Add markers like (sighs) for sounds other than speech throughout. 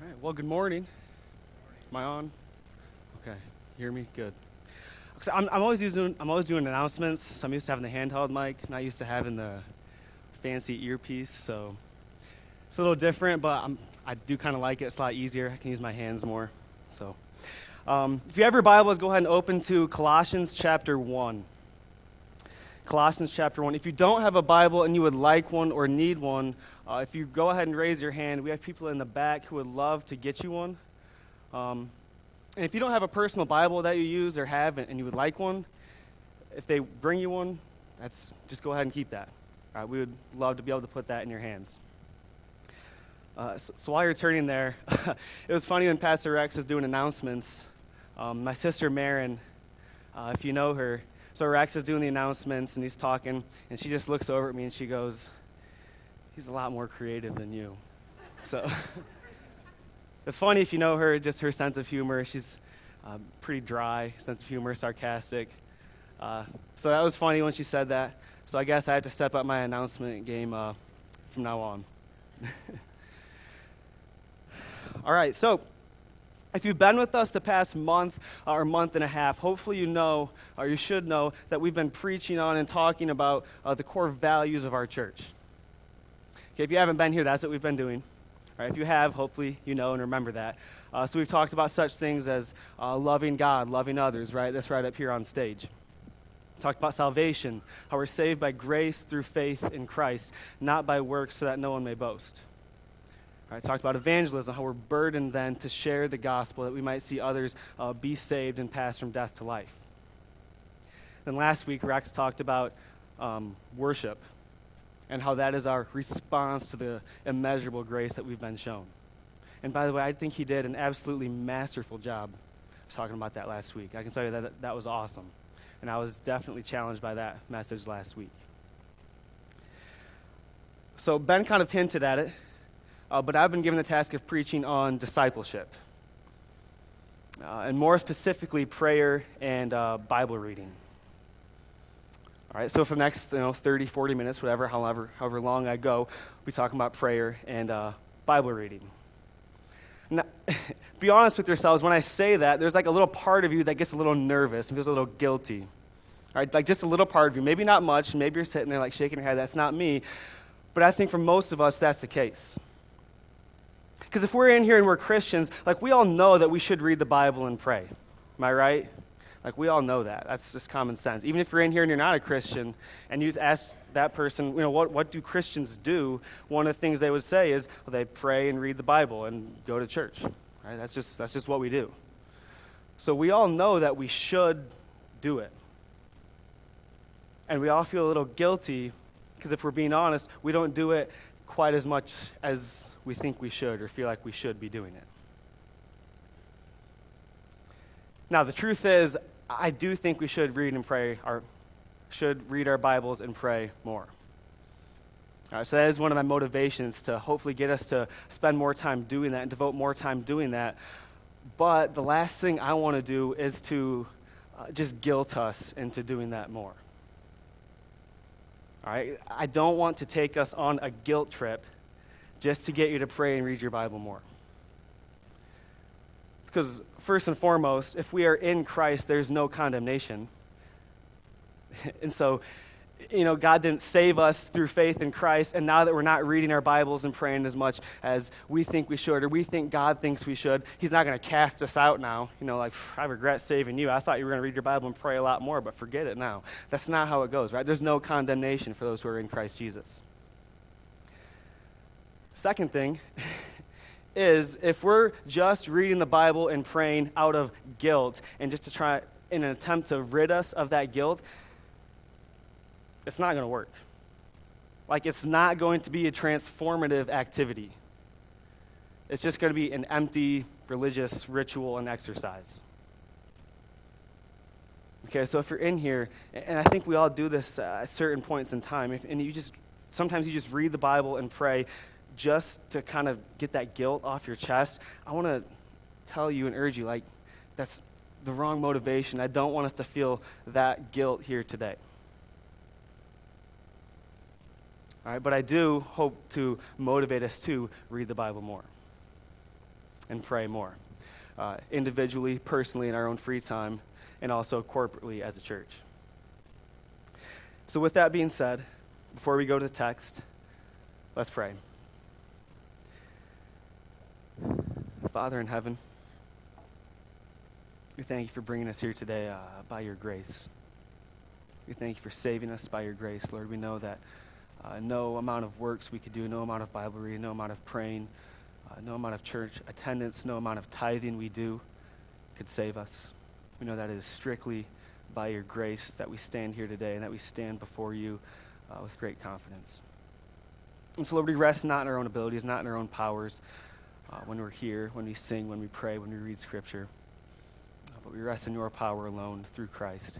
All right. Well, good morning. Am I on? Okay. Hear me? Good. So I'm, I'm always using. I'm always doing announcements. So I'm used to having the handheld mic. Not used to having the fancy earpiece. So it's a little different, but I'm, I do kind of like it. It's a lot easier. I can use my hands more. So um, if you have your Bibles, go ahead and open to Colossians chapter one. Colossians chapter 1. If you don't have a Bible and you would like one or need one, uh, if you go ahead and raise your hand, we have people in the back who would love to get you one. Um, and if you don't have a personal Bible that you use or have and you would like one, if they bring you one, that's just go ahead and keep that. Uh, we would love to be able to put that in your hands. Uh, so, so, while you're turning there, (laughs) it was funny when Pastor Rex was doing announcements. Um, my sister Marin, uh, if you know her, so Rex is doing the announcements and he's talking, and she just looks over at me and she goes, He's a lot more creative than you. So (laughs) it's funny if you know her, just her sense of humor. She's uh, pretty dry, sense of humor, sarcastic. Uh, so that was funny when she said that. So I guess I have to step up my announcement game uh, from now on. (laughs) All right, so if you've been with us the past month or month and a half, hopefully you know, or you should know, that we've been preaching on and talking about uh, the core values of our church. Okay, if you haven't been here, that's what we've been doing. If you have, hopefully you know and remember that. Uh, so we've talked about such things as uh, loving God, loving others, right? That's right up here on stage. Talked about salvation, how we're saved by grace through faith in Christ, not by works so that no one may boast. I talked about evangelism, how we're burdened then to share the gospel that we might see others uh, be saved and pass from death to life. Then last week, Rex talked about um, worship and how that is our response to the immeasurable grace that we've been shown. And by the way, I think he did an absolutely masterful job talking about that last week. I can tell you that that was awesome. And I was definitely challenged by that message last week. So Ben kind of hinted at it uh, but I've been given the task of preaching on discipleship. Uh, and more specifically, prayer and uh, Bible reading. All right, so for the next you know, 30, 40 minutes, whatever, however, however long I go, we talk about prayer and uh, Bible reading. Now, (laughs) be honest with yourselves, when I say that, there's like a little part of you that gets a little nervous and feels a little guilty. All right, like just a little part of you. Maybe not much. Maybe you're sitting there like shaking your head. That's not me. But I think for most of us, that's the case. Because if we're in here and we're Christians, like we all know that we should read the Bible and pray. Am I right? Like we all know that. That's just common sense. Even if you're in here and you're not a Christian and you ask that person, you know, what, what do Christians do? One of the things they would say is, well, they pray and read the Bible and go to church. Right? That's just, that's just what we do. So we all know that we should do it. And we all feel a little guilty because if we're being honest, we don't do it quite as much as we think we should or feel like we should be doing it. Now, the truth is, I do think we should read and pray, or should read our Bibles and pray more. All right, so that is one of my motivations to hopefully get us to spend more time doing that and devote more time doing that. But the last thing I want to do is to uh, just guilt us into doing that more. I don't want to take us on a guilt trip just to get you to pray and read your Bible more. Because, first and foremost, if we are in Christ, there's no condemnation. (laughs) and so, you know, God didn't save us through faith in Christ, and now that we're not reading our Bibles and praying as much as we think we should, or we think God thinks we should, He's not going to cast us out now. You know, like, I regret saving you. I thought you were going to read your Bible and pray a lot more, but forget it now. That's not how it goes, right? There's no condemnation for those who are in Christ Jesus. Second thing (laughs) is if we're just reading the Bible and praying out of guilt and just to try in an attempt to rid us of that guilt, it's not going to work. Like, it's not going to be a transformative activity. It's just going to be an empty religious ritual and exercise. Okay, so if you're in here, and I think we all do this at certain points in time, if, and you just sometimes you just read the Bible and pray just to kind of get that guilt off your chest. I want to tell you and urge you, like, that's the wrong motivation. I don't want us to feel that guilt here today. All right, but I do hope to motivate us to read the Bible more. and pray more, uh, individually, personally, in our own free time, and also corporately as a church. So, with that being said, before we go to the text, let's pray. Father in heaven, we thank you for bringing us here today uh, by your grace. We thank you for saving us by your grace, Lord. We know that uh, no amount of works we could do, no amount of Bible reading, no amount of praying, uh, no amount of church attendance, no amount of tithing we do could save us. We know that it is strictly by your grace that we stand here today and that we stand before you uh, with great confidence. And so, Lord, we rest not in our own abilities, not in our own powers uh, when we're here, when we sing, when we pray, when we read Scripture, uh, but we rest in your power alone through Christ.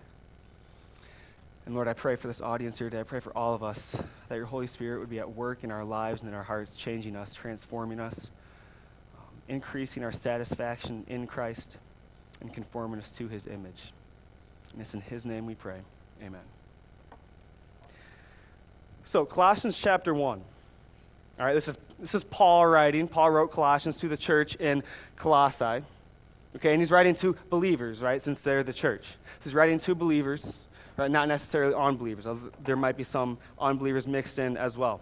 And Lord, I pray for this audience here today. I pray for all of us that your Holy Spirit would be at work in our lives and in our hearts, changing us, transforming us, um, increasing our satisfaction in Christ, and conforming us to his image. And it's in his name we pray. Amen. So, Colossians chapter 1. All right, this is, this is Paul writing. Paul wrote Colossians to the church in Colossae. Okay, and he's writing to believers, right, since they're the church. He's writing to believers right? Not necessarily unbelievers. There might be some unbelievers mixed in as well.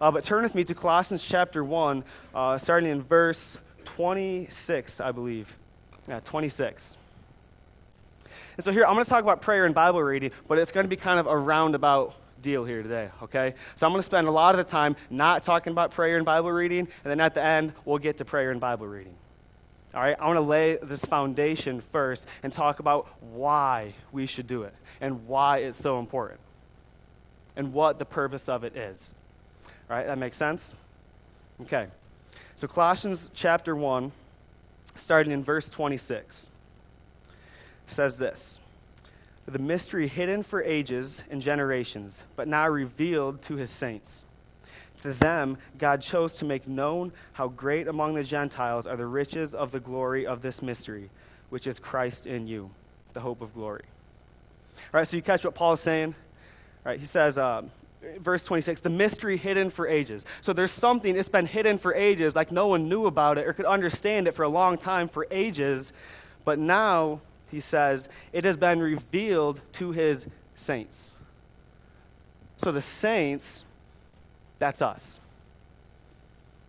Uh, but turn with me to Colossians chapter 1, uh, starting in verse 26, I believe. Yeah, 26. And so here, I'm going to talk about prayer and Bible reading, but it's going to be kind of a roundabout deal here today, okay? So I'm going to spend a lot of the time not talking about prayer and Bible reading, and then at the end, we'll get to prayer and Bible reading. All right, I want to lay this foundation first and talk about why we should do it and why it's so important and what the purpose of it is. All right, that makes sense? Okay. So, Colossians chapter 1, starting in verse 26, says this The mystery hidden for ages and generations, but now revealed to his saints. To them, God chose to make known how great among the Gentiles are the riches of the glory of this mystery, which is Christ in you, the hope of glory. All right, so you catch what Paul is saying? All right, he says, uh, verse 26, the mystery hidden for ages. So there's something, it's been hidden for ages, like no one knew about it or could understand it for a long time, for ages. But now, he says, it has been revealed to his saints. So the saints that's us.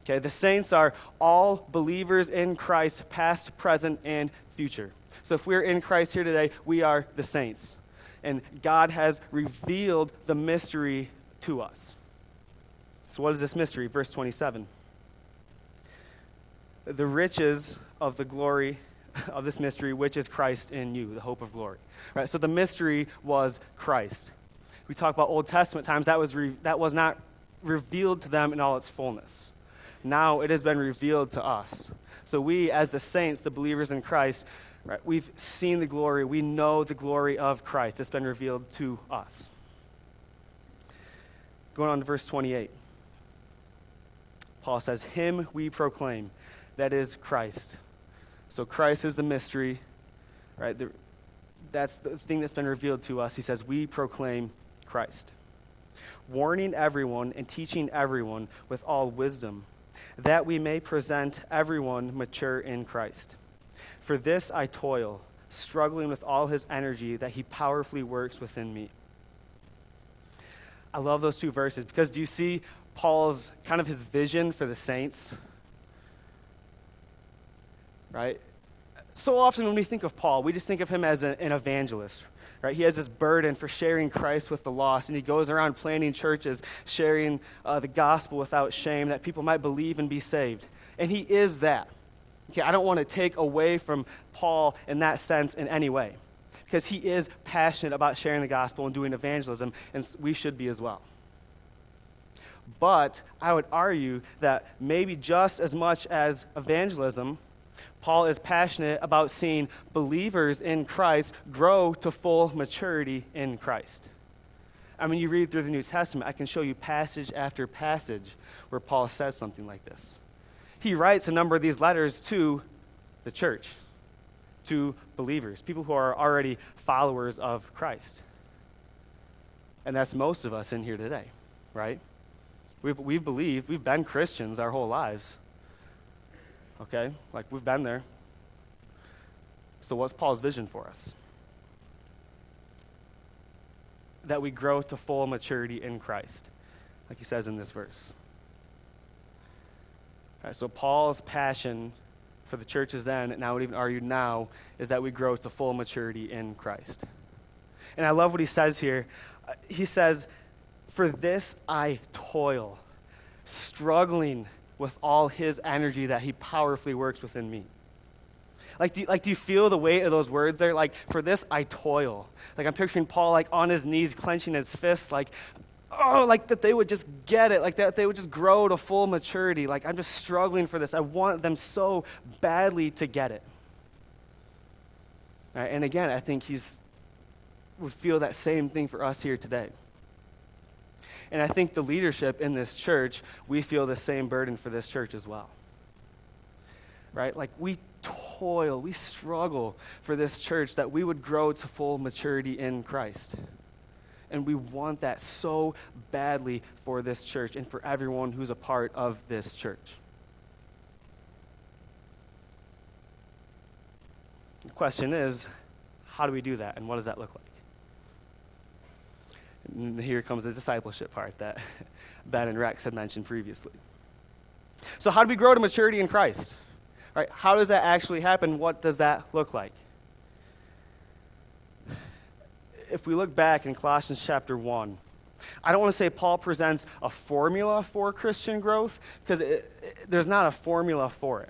Okay, the saints are all believers in Christ, past, present, and future. So if we're in Christ here today, we are the saints. And God has revealed the mystery to us. So, what is this mystery? Verse 27. The riches of the glory (laughs) of this mystery, which is Christ in you, the hope of glory. Right? So, the mystery was Christ. We talk about Old Testament times, that was, re- that was not revealed to them in all its fullness. Now it has been revealed to us. So we, as the saints, the believers in Christ, right, we've seen the glory. We know the glory of Christ. It's been revealed to us. Going on to verse 28. Paul says, Him we proclaim, that is Christ. So Christ is the mystery, right? The, that's the thing that's been revealed to us. He says, We proclaim Christ warning everyone and teaching everyone with all wisdom, that we may present everyone mature in Christ. For this I toil, struggling with all his energy that he powerfully works within me. I love those two verses because do you see Paul's kind of his vision for the saints? Right? So often when we think of Paul, we just think of him as an evangelist, right? He has this burden for sharing Christ with the lost, and he goes around planting churches, sharing uh, the gospel without shame, that people might believe and be saved. And he is that. Okay, I don't want to take away from Paul in that sense in any way, because he is passionate about sharing the gospel and doing evangelism, and we should be as well. But I would argue that maybe just as much as evangelism, Paul is passionate about seeing believers in Christ grow to full maturity in Christ. I mean, you read through the New Testament, I can show you passage after passage where Paul says something like this. He writes a number of these letters to the church, to believers, people who are already followers of Christ. And that's most of us in here today, right? We've, we've believed, we've been Christians our whole lives. Okay? Like we've been there. So, what's Paul's vision for us? That we grow to full maturity in Christ, like he says in this verse. All right, so, Paul's passion for the churches then, and I would even argue now, is that we grow to full maturity in Christ. And I love what he says here. Uh, he says, For this I toil, struggling with all his energy that he powerfully works within me. Like do, you, like, do you feel the weight of those words there? Like, for this I toil. Like, I'm picturing Paul, like, on his knees, clenching his fists, like, oh, like that they would just get it, like that they would just grow to full maturity. Like, I'm just struggling for this. I want them so badly to get it. Right, and again, I think he's would feel that same thing for us here today. And I think the leadership in this church, we feel the same burden for this church as well. Right? Like we toil, we struggle for this church that we would grow to full maturity in Christ. And we want that so badly for this church and for everyone who's a part of this church. The question is, how do we do that and what does that look like? Here comes the discipleship part that (laughs) Ben and Rex had mentioned previously. So, how do we grow to maturity in Christ? Right? How does that actually happen? What does that look like? If we look back in Colossians chapter 1, I don't want to say Paul presents a formula for Christian growth because there's not a formula for it.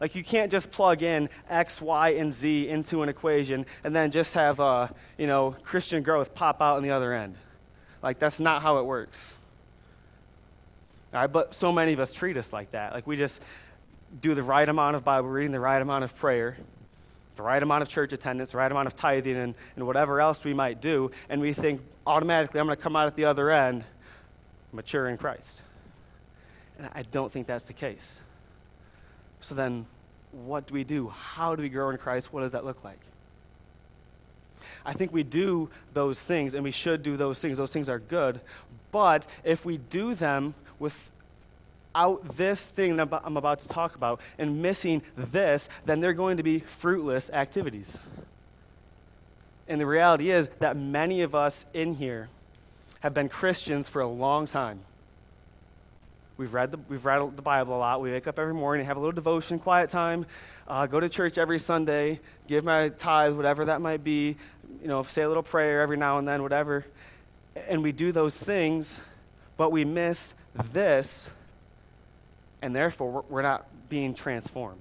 Like you can't just plug in X, Y, and Z into an equation and then just have uh, you know Christian growth pop out on the other end. Like that's not how it works. All right, but so many of us treat us like that. Like we just do the right amount of Bible reading, the right amount of prayer, the right amount of church attendance, the right amount of tithing, and, and whatever else we might do, and we think automatically I'm going to come out at the other end mature in Christ. And I don't think that's the case. So then, what do we do? How do we grow in Christ? What does that look like? I think we do those things, and we should do those things. Those things are good. But if we do them without this thing that I'm about to talk about and missing this, then they're going to be fruitless activities. And the reality is that many of us in here have been Christians for a long time. We've read, the, we've read the Bible a lot. We wake up every morning, and have a little devotion, quiet time, uh, go to church every Sunday, give my tithe, whatever that might be, you know, say a little prayer every now and then, whatever. And we do those things, but we miss this, and therefore we're not being transformed.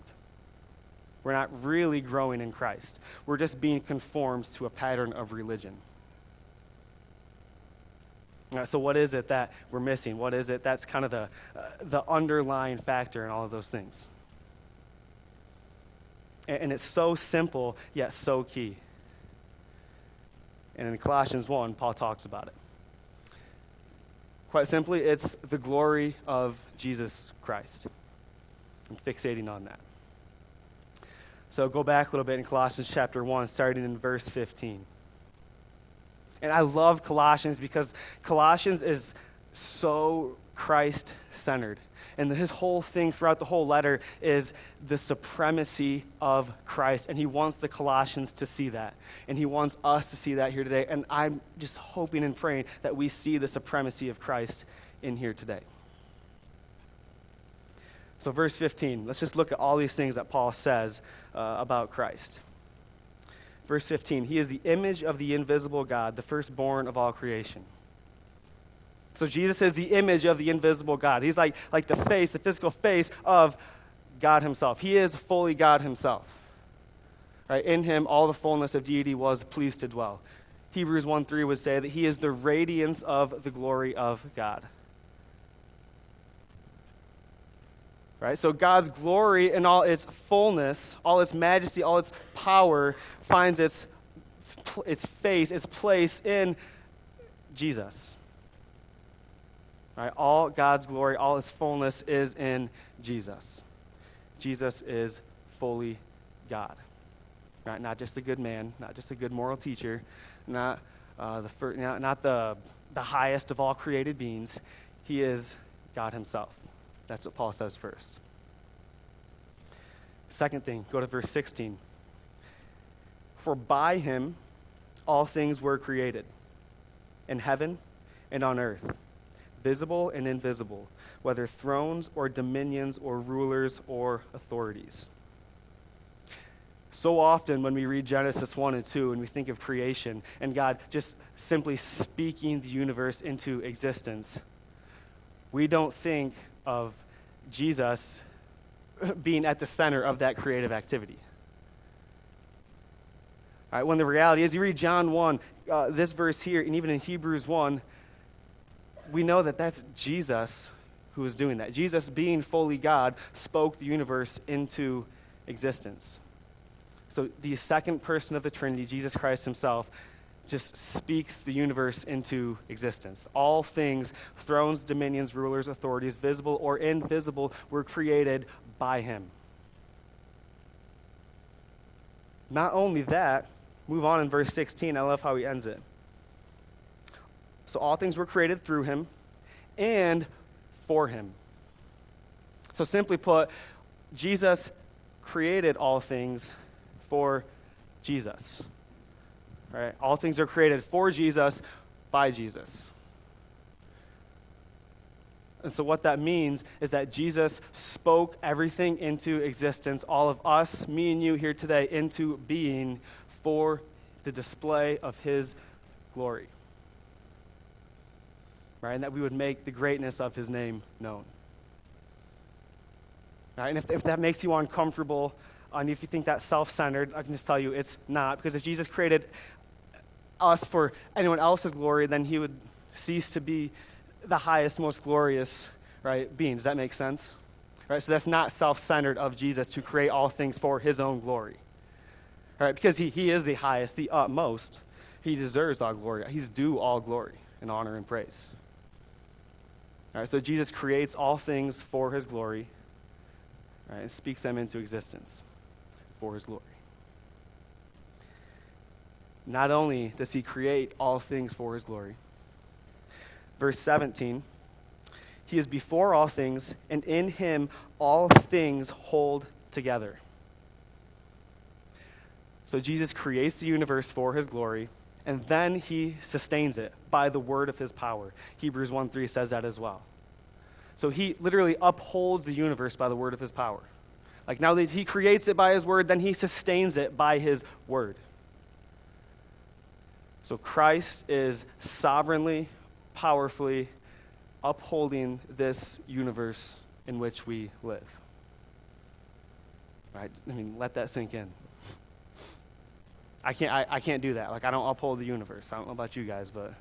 We're not really growing in Christ. We're just being conformed to a pattern of religion. Uh, so, what is it that we're missing? What is it that's kind of the, uh, the underlying factor in all of those things? And, and it's so simple, yet so key. And in Colossians 1, Paul talks about it. Quite simply, it's the glory of Jesus Christ. I'm fixating on that. So go back a little bit in Colossians chapter 1, starting in verse 15. And I love Colossians because Colossians is so Christ centered. And his whole thing throughout the whole letter is the supremacy of Christ. And he wants the Colossians to see that. And he wants us to see that here today. And I'm just hoping and praying that we see the supremacy of Christ in here today. So, verse 15, let's just look at all these things that Paul says uh, about Christ. Verse 15 He is the image of the invisible God, the firstborn of all creation. So Jesus is the image of the invisible God. He's like, like the face, the physical face of God Himself. He is fully God Himself. Right? In Him, all the fullness of deity was pleased to dwell. Hebrews 1 3 would say that He is the radiance of the glory of God. Right? So God's glory in all its fullness, all its majesty, all its power finds its, its face, its place in Jesus. Right? All God's glory, all its fullness is in Jesus. Jesus is fully God. Right? Not just a good man, not just a good moral teacher, not, uh, the, fir- not, not the, the highest of all created beings. He is God Himself. That's what Paul says first. Second thing, go to verse 16. For by him all things were created, in heaven and on earth, visible and invisible, whether thrones or dominions or rulers or authorities. So often, when we read Genesis 1 and 2 and we think of creation and God just simply speaking the universe into existence, we don't think of Jesus being at the center of that creative activity. All right, when the reality is, you read John 1, uh, this verse here, and even in Hebrews 1, we know that that's Jesus who is doing that. Jesus, being fully God, spoke the universe into existence. So the second person of the Trinity, Jesus Christ himself, just speaks the universe into existence. All things, thrones, dominions, rulers, authorities, visible or invisible, were created by him. Not only that, move on in verse 16. I love how he ends it. So all things were created through him and for him. So simply put, Jesus created all things for Jesus. Right? All things are created for Jesus by Jesus. And so, what that means is that Jesus spoke everything into existence, all of us, me and you here today, into being for the display of his glory. Right? And that we would make the greatness of his name known. Right? And if, if that makes you uncomfortable, and if you think that's self centered, I can just tell you it's not. Because if Jesus created us for anyone else's glory, then he would cease to be the highest, most glorious, right, being. Does that make sense? Right? So that's not self-centered of Jesus to create all things for his own glory. Right? Because he, he is the highest, the utmost. He deserves all glory. He's due all glory and honor and praise. All right, so Jesus creates all things for his glory right, and speaks them into existence for his glory. Not only does he create all things for his glory, verse 17, he is before all things, and in him all things hold together. So Jesus creates the universe for his glory, and then he sustains it by the word of his power. Hebrews 1 3 says that as well. So he literally upholds the universe by the word of his power. Like now that he creates it by his word, then he sustains it by his word. So Christ is sovereignly, powerfully upholding this universe in which we live. Right? I mean, let that sink in. I can't, I, I can't do that. Like, I don't uphold the universe. I don't know about you guys, but.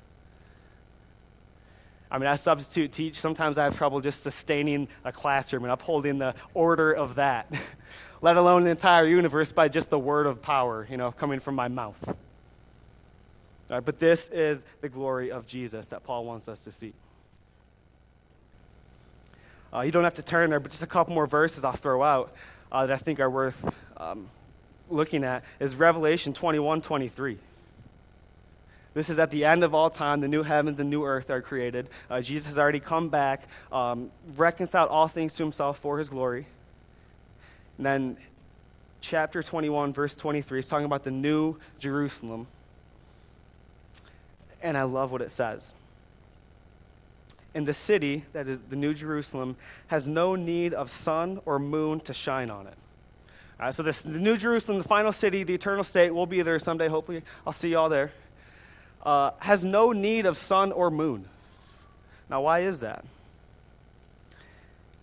I mean, I substitute teach. Sometimes I have trouble just sustaining a classroom and upholding the order of that, (laughs) let alone the entire universe by just the word of power, you know, coming from my mouth. Right, but this is the glory of Jesus that Paul wants us to see. Uh, you don't have to turn there, but just a couple more verses I'll throw out uh, that I think are worth um, looking at is Revelation 21 23. This is at the end of all time. The new heavens and new earth are created. Uh, Jesus has already come back, um, reconciled all things to himself for his glory. And then, chapter 21, verse 23 is talking about the new Jerusalem and I love what it says. And the city, that is the New Jerusalem, has no need of sun or moon to shine on it. So, this, the New Jerusalem, the final city, the eternal state, we'll be there someday. Hopefully, I'll see you all there. Uh, has no need of sun or moon. Now, why is that?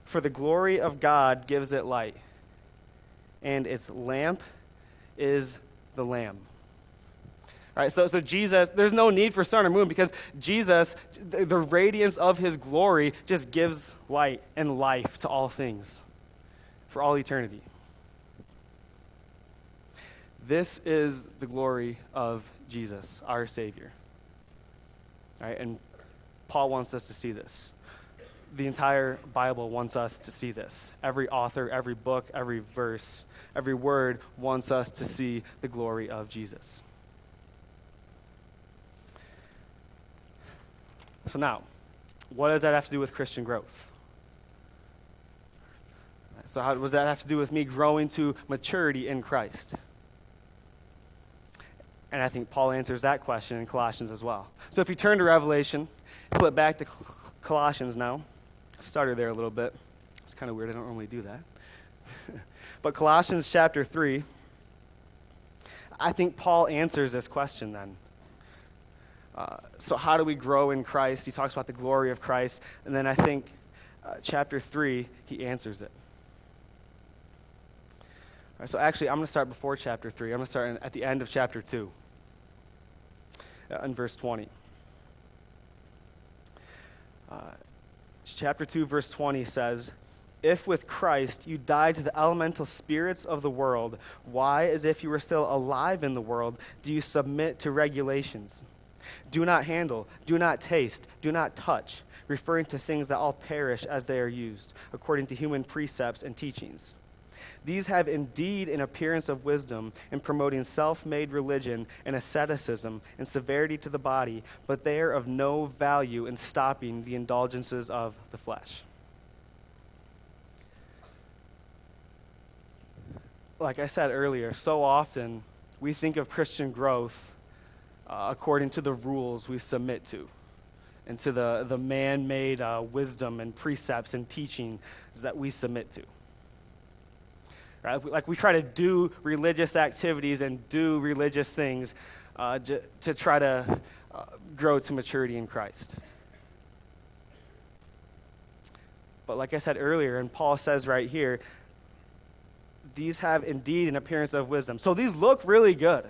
For the glory of God gives it light, and its lamp is the Lamb. Right, so, so Jesus, there's no need for sun or moon because Jesus, the, the radiance of his glory, just gives light and life to all things for all eternity. This is the glory of Jesus, our Savior. Right, and Paul wants us to see this. The entire Bible wants us to see this. Every author, every book, every verse, every word wants us to see the glory of Jesus. So, now, what does that have to do with Christian growth? So, how does that have to do with me growing to maturity in Christ? And I think Paul answers that question in Colossians as well. So, if you turn to Revelation, flip back to Colossians now. Started there a little bit. It's kind of weird. I don't normally do that. (laughs) but Colossians chapter 3, I think Paul answers this question then. Uh, so, how do we grow in Christ? He talks about the glory of Christ. And then I think uh, chapter 3, he answers it. Right, so actually, I'm going to start before chapter 3. I'm going to start in, at the end of chapter 2, uh, in verse 20. Uh, chapter 2, verse 20 says, If with Christ you died to the elemental spirits of the world, why, as if you were still alive in the world, do you submit to regulations? Do not handle, do not taste, do not touch, referring to things that all perish as they are used, according to human precepts and teachings these have indeed an appearance of wisdom in promoting self made religion and asceticism and severity to the body, but they are of no value in stopping the indulgences of the flesh. Like I said earlier, so often we think of Christian growth uh, according to the rules we submit to and to the, the man made uh, wisdom and precepts and teachings that we submit to. Right? Like we try to do religious activities and do religious things uh, j- to try to uh, grow to maturity in Christ. But like I said earlier, and Paul says right here, these have indeed an appearance of wisdom. So these look really good.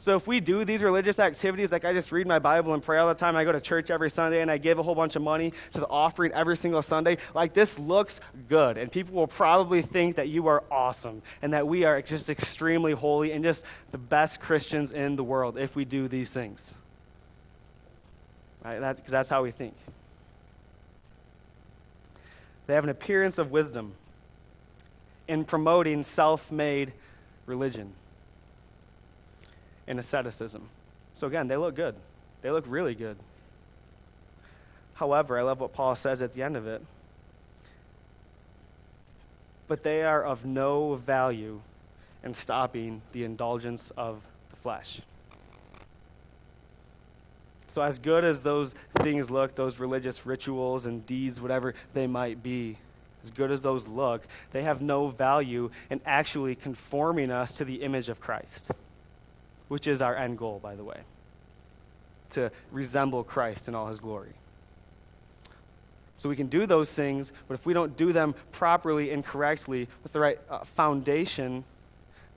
So if we do these religious activities, like I just read my Bible and pray all the time, I go to church every Sunday and I give a whole bunch of money to the offering every single Sunday, like this looks good. And people will probably think that you are awesome and that we are just extremely holy and just the best Christians in the world if we do these things. Right? Because that, that's how we think. They have an appearance of wisdom in promoting self made religion and asceticism. So again, they look good. They look really good. However, I love what Paul says at the end of it. But they are of no value in stopping the indulgence of the flesh. So, as good as those things look, those religious rituals and deeds, whatever they might be, as good as those look, they have no value in actually conforming us to the image of Christ which is our end goal, by the way, to resemble Christ in all his glory. So we can do those things, but if we don't do them properly and correctly with the right uh, foundation,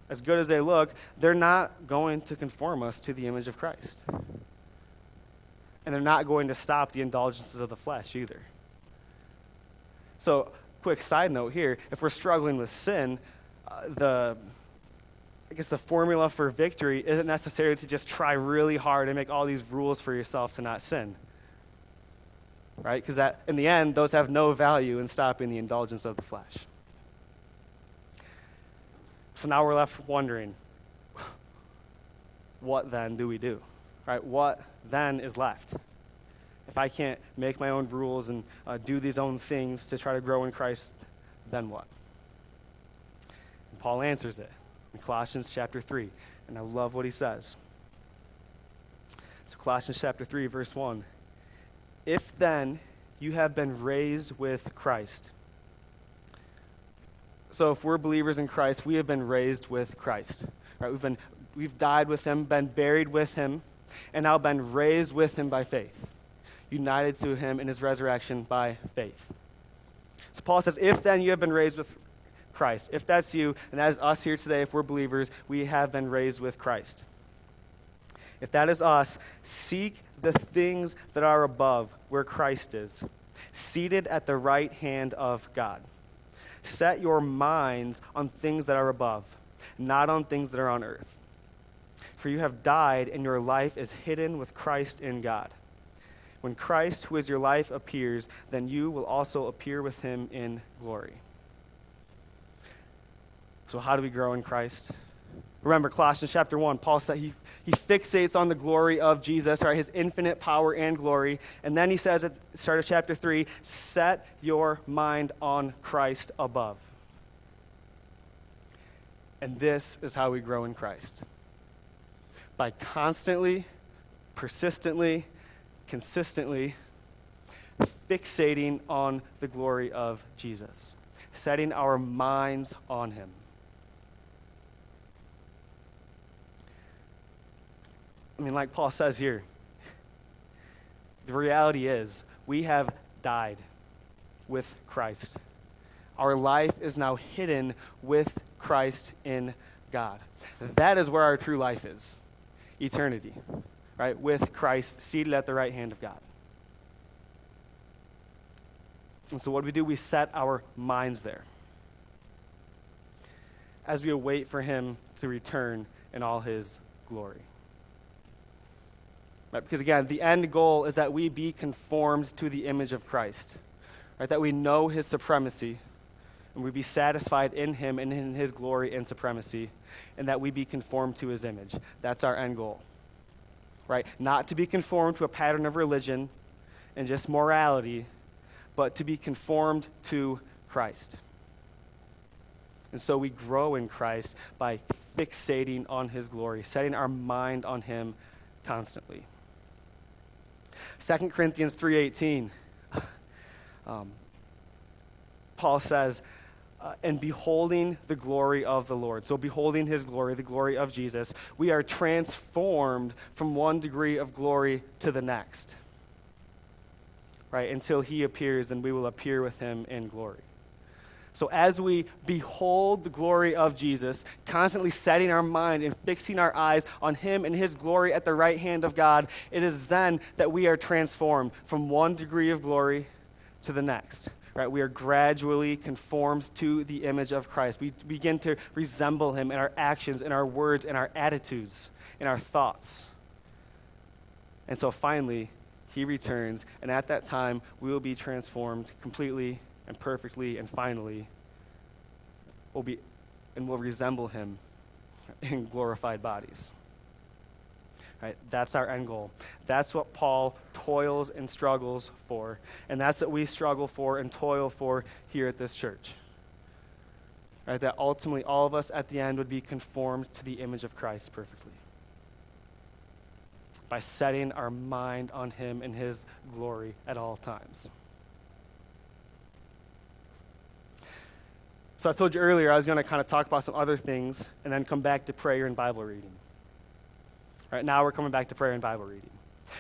as good as they look, they're not going to conform us to the image of Christ. And they're not going to stop the indulgences of the flesh either. So, quick side note here if we're struggling with sin, uh, the I guess the formula for victory isn't necessarily to just try really hard and make all these rules for yourself to not sin. Right? Because that in the end, those have no value in stopping the indulgence of the flesh. So now we're left wondering, (sighs) what then do we do? Right? What then is left? If I can't make my own rules and uh, do these own things to try to grow in Christ, then what? And Paul answers it in Colossians chapter 3. And I love what he says. So, Colossians chapter 3, verse 1. If then you have been raised with Christ. So, if we're believers in Christ, we have been raised with Christ. Right? We've, been, we've died with him, been buried with him, and now been raised with him by faith, united to him in his resurrection by faith. So, Paul says, If then you have been raised with Christ. If that's you, and that is us here today, if we're believers, we have been raised with Christ. If that is us, seek the things that are above, where Christ is, seated at the right hand of God. Set your minds on things that are above, not on things that are on earth. For you have died, and your life is hidden with Christ in God. When Christ, who is your life, appears, then you will also appear with him in glory. So, how do we grow in Christ? Remember, Colossians chapter 1, Paul said he, he fixates on the glory of Jesus, right? His infinite power and glory. And then he says at the start of chapter 3, set your mind on Christ above. And this is how we grow in Christ by constantly, persistently, consistently fixating on the glory of Jesus, setting our minds on Him. I mean, like Paul says here, the reality is we have died with Christ. Our life is now hidden with Christ in God. That is where our true life is eternity, right? With Christ seated at the right hand of God. And so, what do we do? We set our minds there as we await for Him to return in all His glory. Right? Because again, the end goal is that we be conformed to the image of Christ, right? That we know His supremacy and we be satisfied in Him and in His glory and supremacy, and that we be conformed to His image. That's our end goal, right? Not to be conformed to a pattern of religion and just morality, but to be conformed to Christ. And so we grow in Christ by fixating on his glory, setting our mind on him constantly. 2 Corinthians 3:18 um, Paul says uh, and beholding the glory of the Lord. So, beholding his glory, the glory of Jesus, we are transformed from one degree of glory to the next right? Until he appears, then we will appear with him in glory. So, as we behold the glory of Jesus, constantly setting our mind and fixing our eyes on Him and His glory at the right hand of God, it is then that we are transformed from one degree of glory to the next. Right? We are gradually conformed to the image of Christ. We begin to resemble Him in our actions, in our words, in our attitudes, in our thoughts. And so finally, he returns, and at that time, we will be transformed completely and perfectly and finally will be and will resemble him (laughs) in glorified bodies. Right? That's our end goal. That's what Paul toils and struggles for. And that's what we struggle for and toil for here at this church. Right? That ultimately all of us at the end would be conformed to the image of Christ perfectly by setting our mind on Him and His glory at all times. So I told you earlier I was going to kind of talk about some other things and then come back to prayer and Bible reading. All right, now we're coming back to prayer and Bible reading.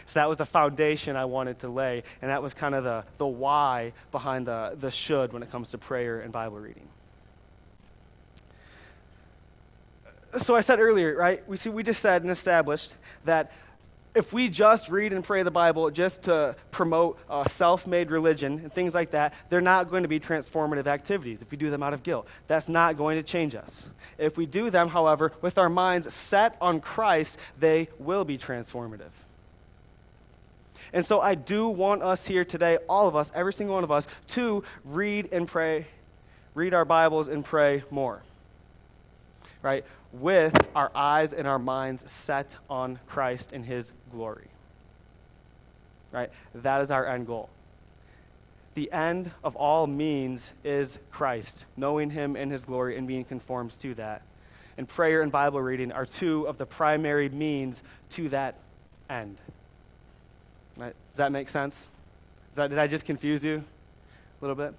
So that was the foundation I wanted to lay, and that was kind of the, the why behind the, the should when it comes to prayer and Bible reading. So I said earlier, right? We see we just said and established that if we just read and pray the Bible just to promote uh, self made religion and things like that, they're not going to be transformative activities if we do them out of guilt. That's not going to change us. If we do them, however, with our minds set on Christ, they will be transformative. And so I do want us here today, all of us, every single one of us, to read and pray, read our Bibles and pray more. Right? with our eyes and our minds set on Christ and his glory. Right? That is our end goal. The end of all means is Christ, knowing him in his glory and being conformed to that. And prayer and Bible reading are two of the primary means to that end. Right? Does that make sense? That, did I just confuse you a little bit?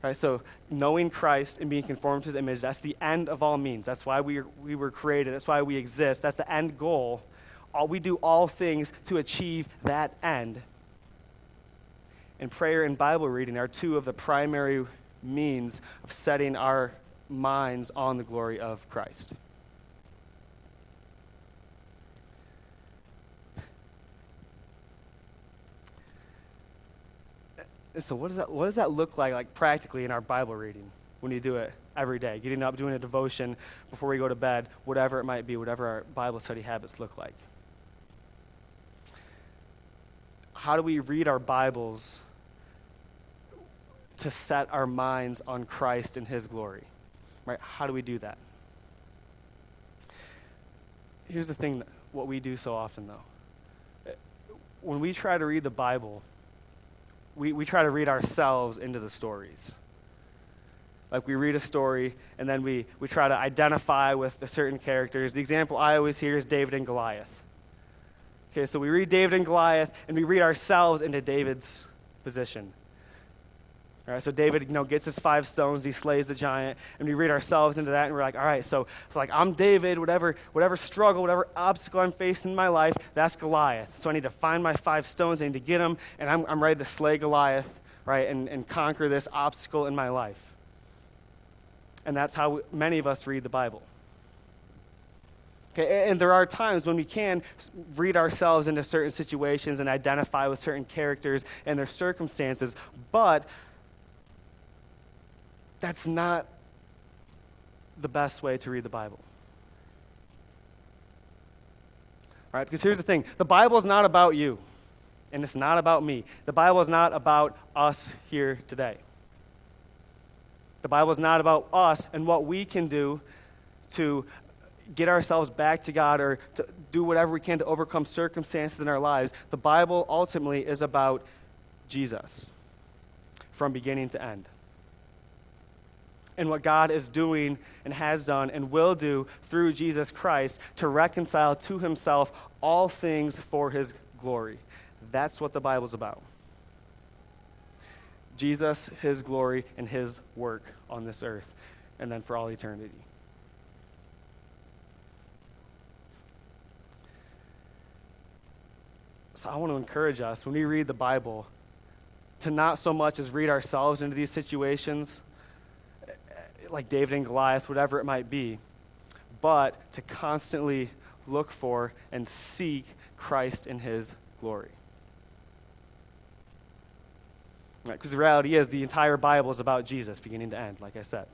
Right, so knowing Christ and being conformed to his image, that's the end of all means. That's why we, we were created. That's why we exist. That's the end goal. All, we do all things to achieve that end. And prayer and Bible reading are two of the primary means of setting our minds on the glory of Christ. so what does that what does that look like like practically in our Bible reading when you do it every day? Getting up, doing a devotion before we go to bed, whatever it might be, whatever our Bible study habits look like. How do we read our Bibles to set our minds on Christ and his glory? Right? How do we do that? Here's the thing what we do so often though. When we try to read the Bible, we, we try to read ourselves into the stories. Like we read a story and then we, we try to identify with the certain characters. The example I always hear is David and Goliath. Okay, so we read David and Goliath and we read ourselves into David's position. All right, so David, you know, gets his five stones, he slays the giant, and we read ourselves into that, and we're like, all right, so, so like I'm David, whatever, whatever struggle, whatever obstacle I'm facing in my life, that's Goliath. So I need to find my five stones, I need to get them, and I'm, I'm ready to slay Goliath, right, and, and conquer this obstacle in my life. And that's how many of us read the Bible. Okay, and there are times when we can read ourselves into certain situations and identify with certain characters and their circumstances, but that's not the best way to read the Bible. All right, because here's the thing the Bible is not about you, and it's not about me. The Bible is not about us here today. The Bible is not about us and what we can do to get ourselves back to God or to do whatever we can to overcome circumstances in our lives. The Bible ultimately is about Jesus from beginning to end and what God is doing and has done and will do through Jesus Christ to reconcile to himself all things for his glory. That's what the Bible's about. Jesus, his glory, and his work on this earth, and then for all eternity. So I want to encourage us when we read the Bible to not so much as read ourselves into these situations like David and Goliath, whatever it might be, but to constantly look for and seek Christ in his glory. Because right, the reality is, the entire Bible is about Jesus, beginning to end, like I said.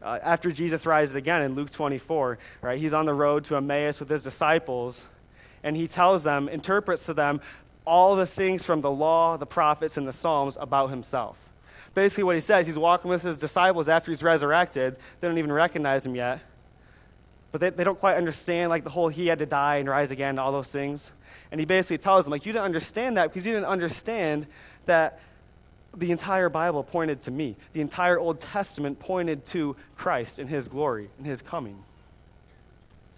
Uh, after Jesus rises again in Luke 24, right, he's on the road to Emmaus with his disciples, and he tells them, interprets to them all the things from the law, the prophets, and the Psalms about himself. Basically what he says he's walking with his disciples after he's resurrected. They don't even recognize him yet. But they, they don't quite understand like the whole he had to die and rise again all those things. And he basically tells them like you didn't understand that because you didn't understand that the entire bible pointed to me. The entire old testament pointed to christ and his glory and his coming.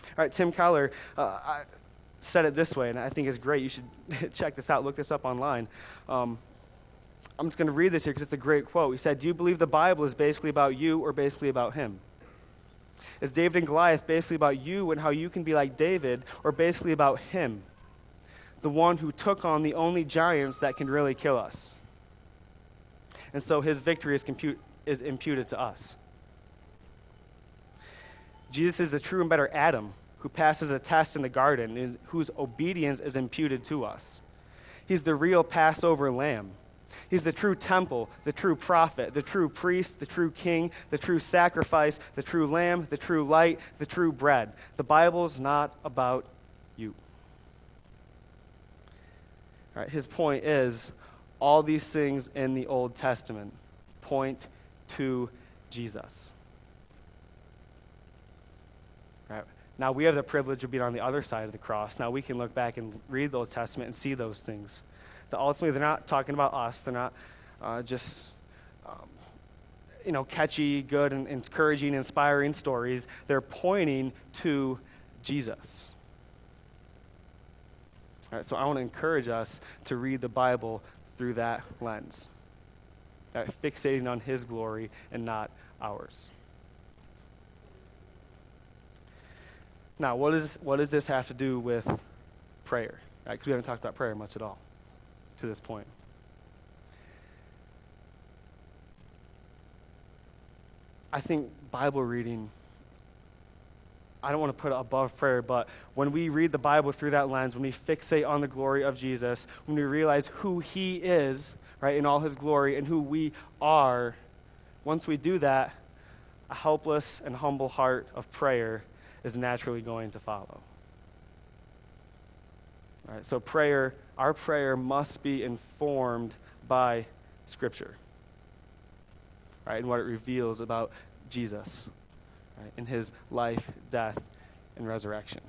All right tim keller uh, said it this way and i think it's great you should (laughs) check this out look this up online um, I'm just going to read this here because it's a great quote. He said, Do you believe the Bible is basically about you or basically about him? Is David and Goliath basically about you and how you can be like David or basically about him, the one who took on the only giants that can really kill us? And so his victory is, is imputed to us. Jesus is the true and better Adam who passes the test in the garden whose obedience is imputed to us. He's the real Passover lamb He's the true temple, the true prophet, the true priest, the true king, the true sacrifice, the true lamb, the true light, the true bread. The Bible's not about you. All right, his point is all these things in the Old Testament point to Jesus. All right. Now we have the privilege of being on the other side of the cross. Now we can look back and read the Old Testament and see those things that ultimately they're not talking about us. They're not uh, just, um, you know, catchy, good, and encouraging, inspiring stories. They're pointing to Jesus. All right, so I want to encourage us to read the Bible through that lens, that fixating on His glory and not ours. Now, what, is, what does this have to do with prayer? Because right, we haven't talked about prayer much at all to this point. I think Bible reading, I don't want to put it above prayer, but when we read the Bible through that lens, when we fixate on the glory of Jesus, when we realize who He is, right, in all His glory, and who we are, once we do that, a helpless and humble heart of prayer is naturally going to follow. All right, so prayer our prayer must be informed by Scripture, right, and what it reveals about Jesus, right, in his life, death, and resurrection.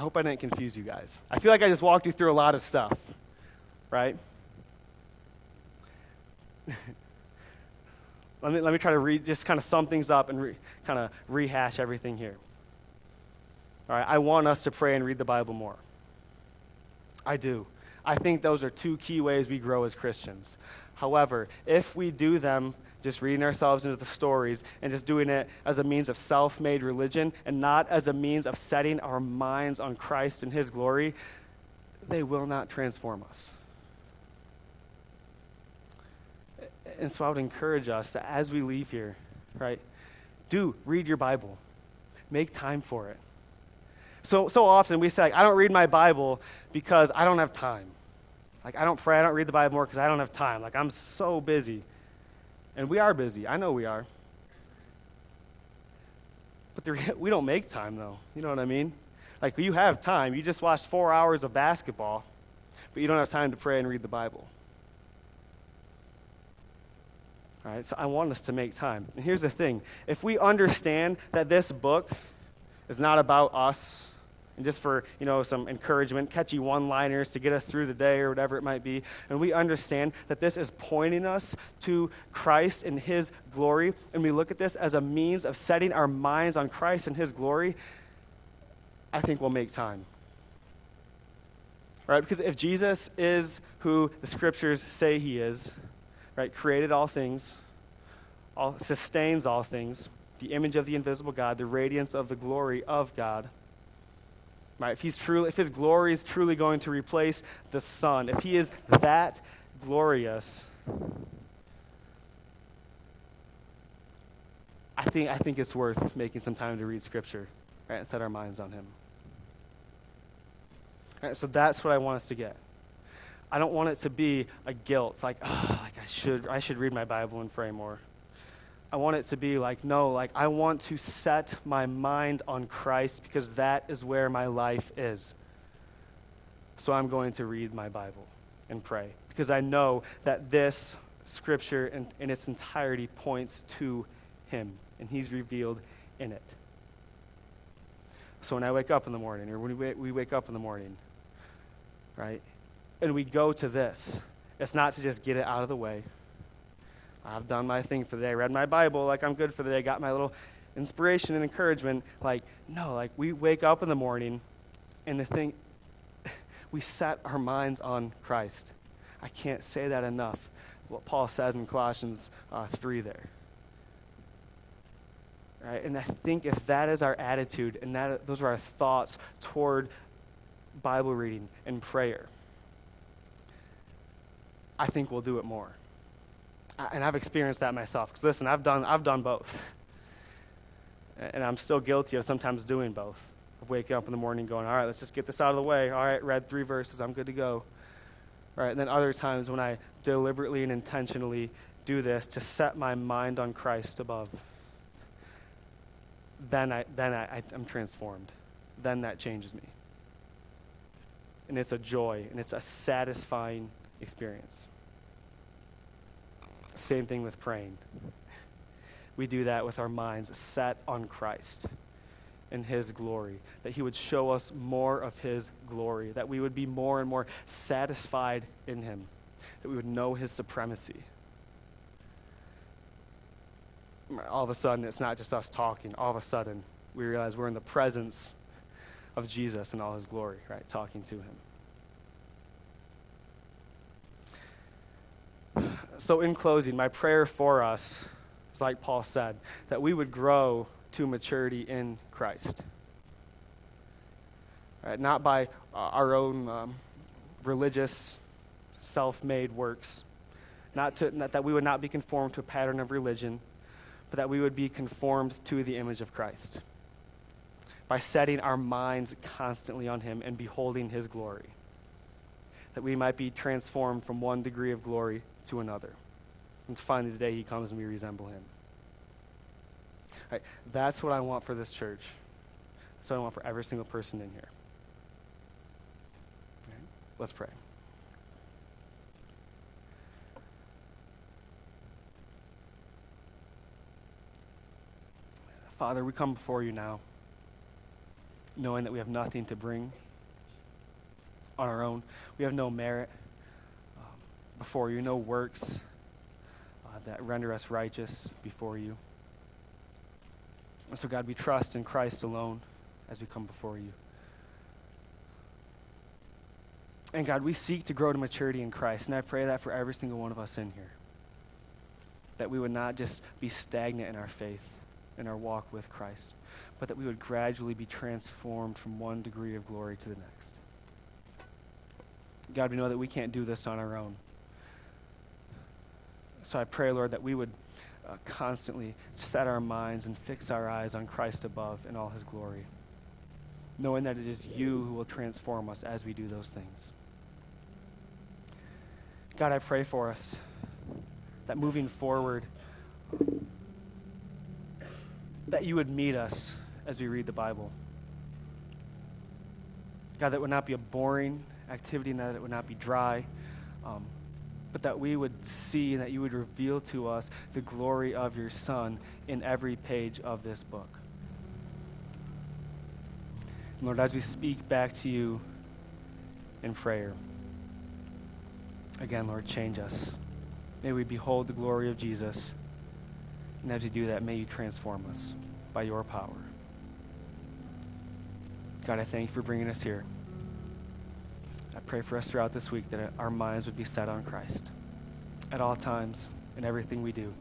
Hope I didn't confuse you guys. I feel like I just walked you through a lot of stuff, right? (laughs) let, me, let me try to just kind of sum things up and re, kind of rehash everything here. All right, I want us to pray and read the Bible more. I do. I think those are two key ways we grow as Christians. However, if we do them just reading ourselves into the stories and just doing it as a means of self made religion and not as a means of setting our minds on Christ and His glory, they will not transform us. And so I would encourage us that as we leave here, right, do read your Bible, make time for it. So, so often we say, like, I don't read my Bible because I don't have time. Like, I don't pray, I don't read the Bible more because I don't have time. Like, I'm so busy. And we are busy. I know we are. But (laughs) we don't make time, though. You know what I mean? Like, you have time. You just watched four hours of basketball, but you don't have time to pray and read the Bible. All right, so I want us to make time. And here's the thing if we understand that this book is not about us, and just for you know some encouragement catchy one liners to get us through the day or whatever it might be. And we understand that this is pointing us to christ and his glory. And we look at this as a means of setting our minds on christ and his glory. I think we'll make time. Right? Because if jesus is who the scriptures say he is right created all things all sustains all things the image of the invisible god the radiance of the glory of god Right? If, he's truly, if his glory is truly going to replace the sun, if he is that glorious, I think, I think it's worth making some time to read Scripture right, and set our minds on him. Right, so that's what I want us to get. I don't want it to be a guilt. It's like, oh, like I should, I should read my Bible and pray more. I want it to be like, no, like I want to set my mind on Christ because that is where my life is. So I'm going to read my Bible and pray because I know that this scripture in, in its entirety points to Him and He's revealed in it. So when I wake up in the morning, or when we, we wake up in the morning, right, and we go to this, it's not to just get it out of the way I've done my thing for the day, read my Bible, like I'm good for the day, got my little inspiration and encouragement. Like, no, like we wake up in the morning and the thing, (laughs) we set our minds on Christ. I can't say that enough. What Paul says in Colossians uh, 3 there. Right? And I think if that is our attitude and that those are our thoughts toward Bible reading and prayer, I think we'll do it more and I've experienced that myself. Because listen, I've done, I've done both. And I'm still guilty of sometimes doing both. Of waking up in the morning going, all right, let's just get this out of the way. All right, read three verses, I'm good to go. All right, and then other times when I deliberately and intentionally do this to set my mind on Christ above, then, I, then I, I, I'm transformed. Then that changes me. And it's a joy, and it's a satisfying experience. Same thing with praying. We do that with our minds set on Christ and His glory, that He would show us more of His glory, that we would be more and more satisfied in Him, that we would know His supremacy. All of a sudden, it's not just us talking. All of a sudden, we realize we're in the presence of Jesus and all His glory, right? Talking to Him. So, in closing, my prayer for us is like Paul said, that we would grow to maturity in Christ. Right? Not by uh, our own um, religious, self made works. Not, to, not that we would not be conformed to a pattern of religion, but that we would be conformed to the image of Christ by setting our minds constantly on Him and beholding His glory. That we might be transformed from one degree of glory to another. And finally, the day he comes and we resemble him. Right, that's what I want for this church. That's what I want for every single person in here. Right, let's pray. Father, we come before you now. knowing that we have nothing to bring on our own. We have no merit um, before you, no works uh, that render us righteous before you. So, God, we trust in Christ alone as we come before you. And God, we seek to grow to maturity in Christ. And I pray that for every single one of us in here. That we would not just be stagnant in our faith, in our walk with Christ, but that we would gradually be transformed from one degree of glory to the next. God, we know that we can't do this on our own. So I pray, Lord, that we would uh, constantly set our minds and fix our eyes on Christ above in all his glory, knowing that it is you who will transform us as we do those things. God, I pray for us that moving forward, that you would meet us as we read the Bible. God, that would not be a boring activity and that it would not be dry, um, but that we would see and that you would reveal to us the glory of your Son in every page of this book. Lord, as we speak back to you in prayer, again, Lord, change us. May we behold the glory of Jesus. And as you do that, may you transform us by your power. God, I thank you for bringing us here. I pray for us throughout this week that our minds would be set on Christ at all times in everything we do.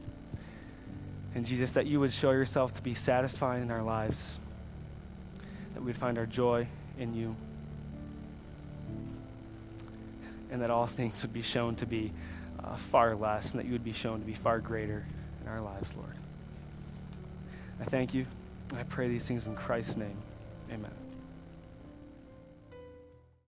And Jesus, that you would show yourself to be satisfying in our lives, that we'd find our joy in you, and that all things would be shown to be uh, far less, and that you would be shown to be far greater in our lives, Lord. I thank you. I pray these things in Christ's name. Amen.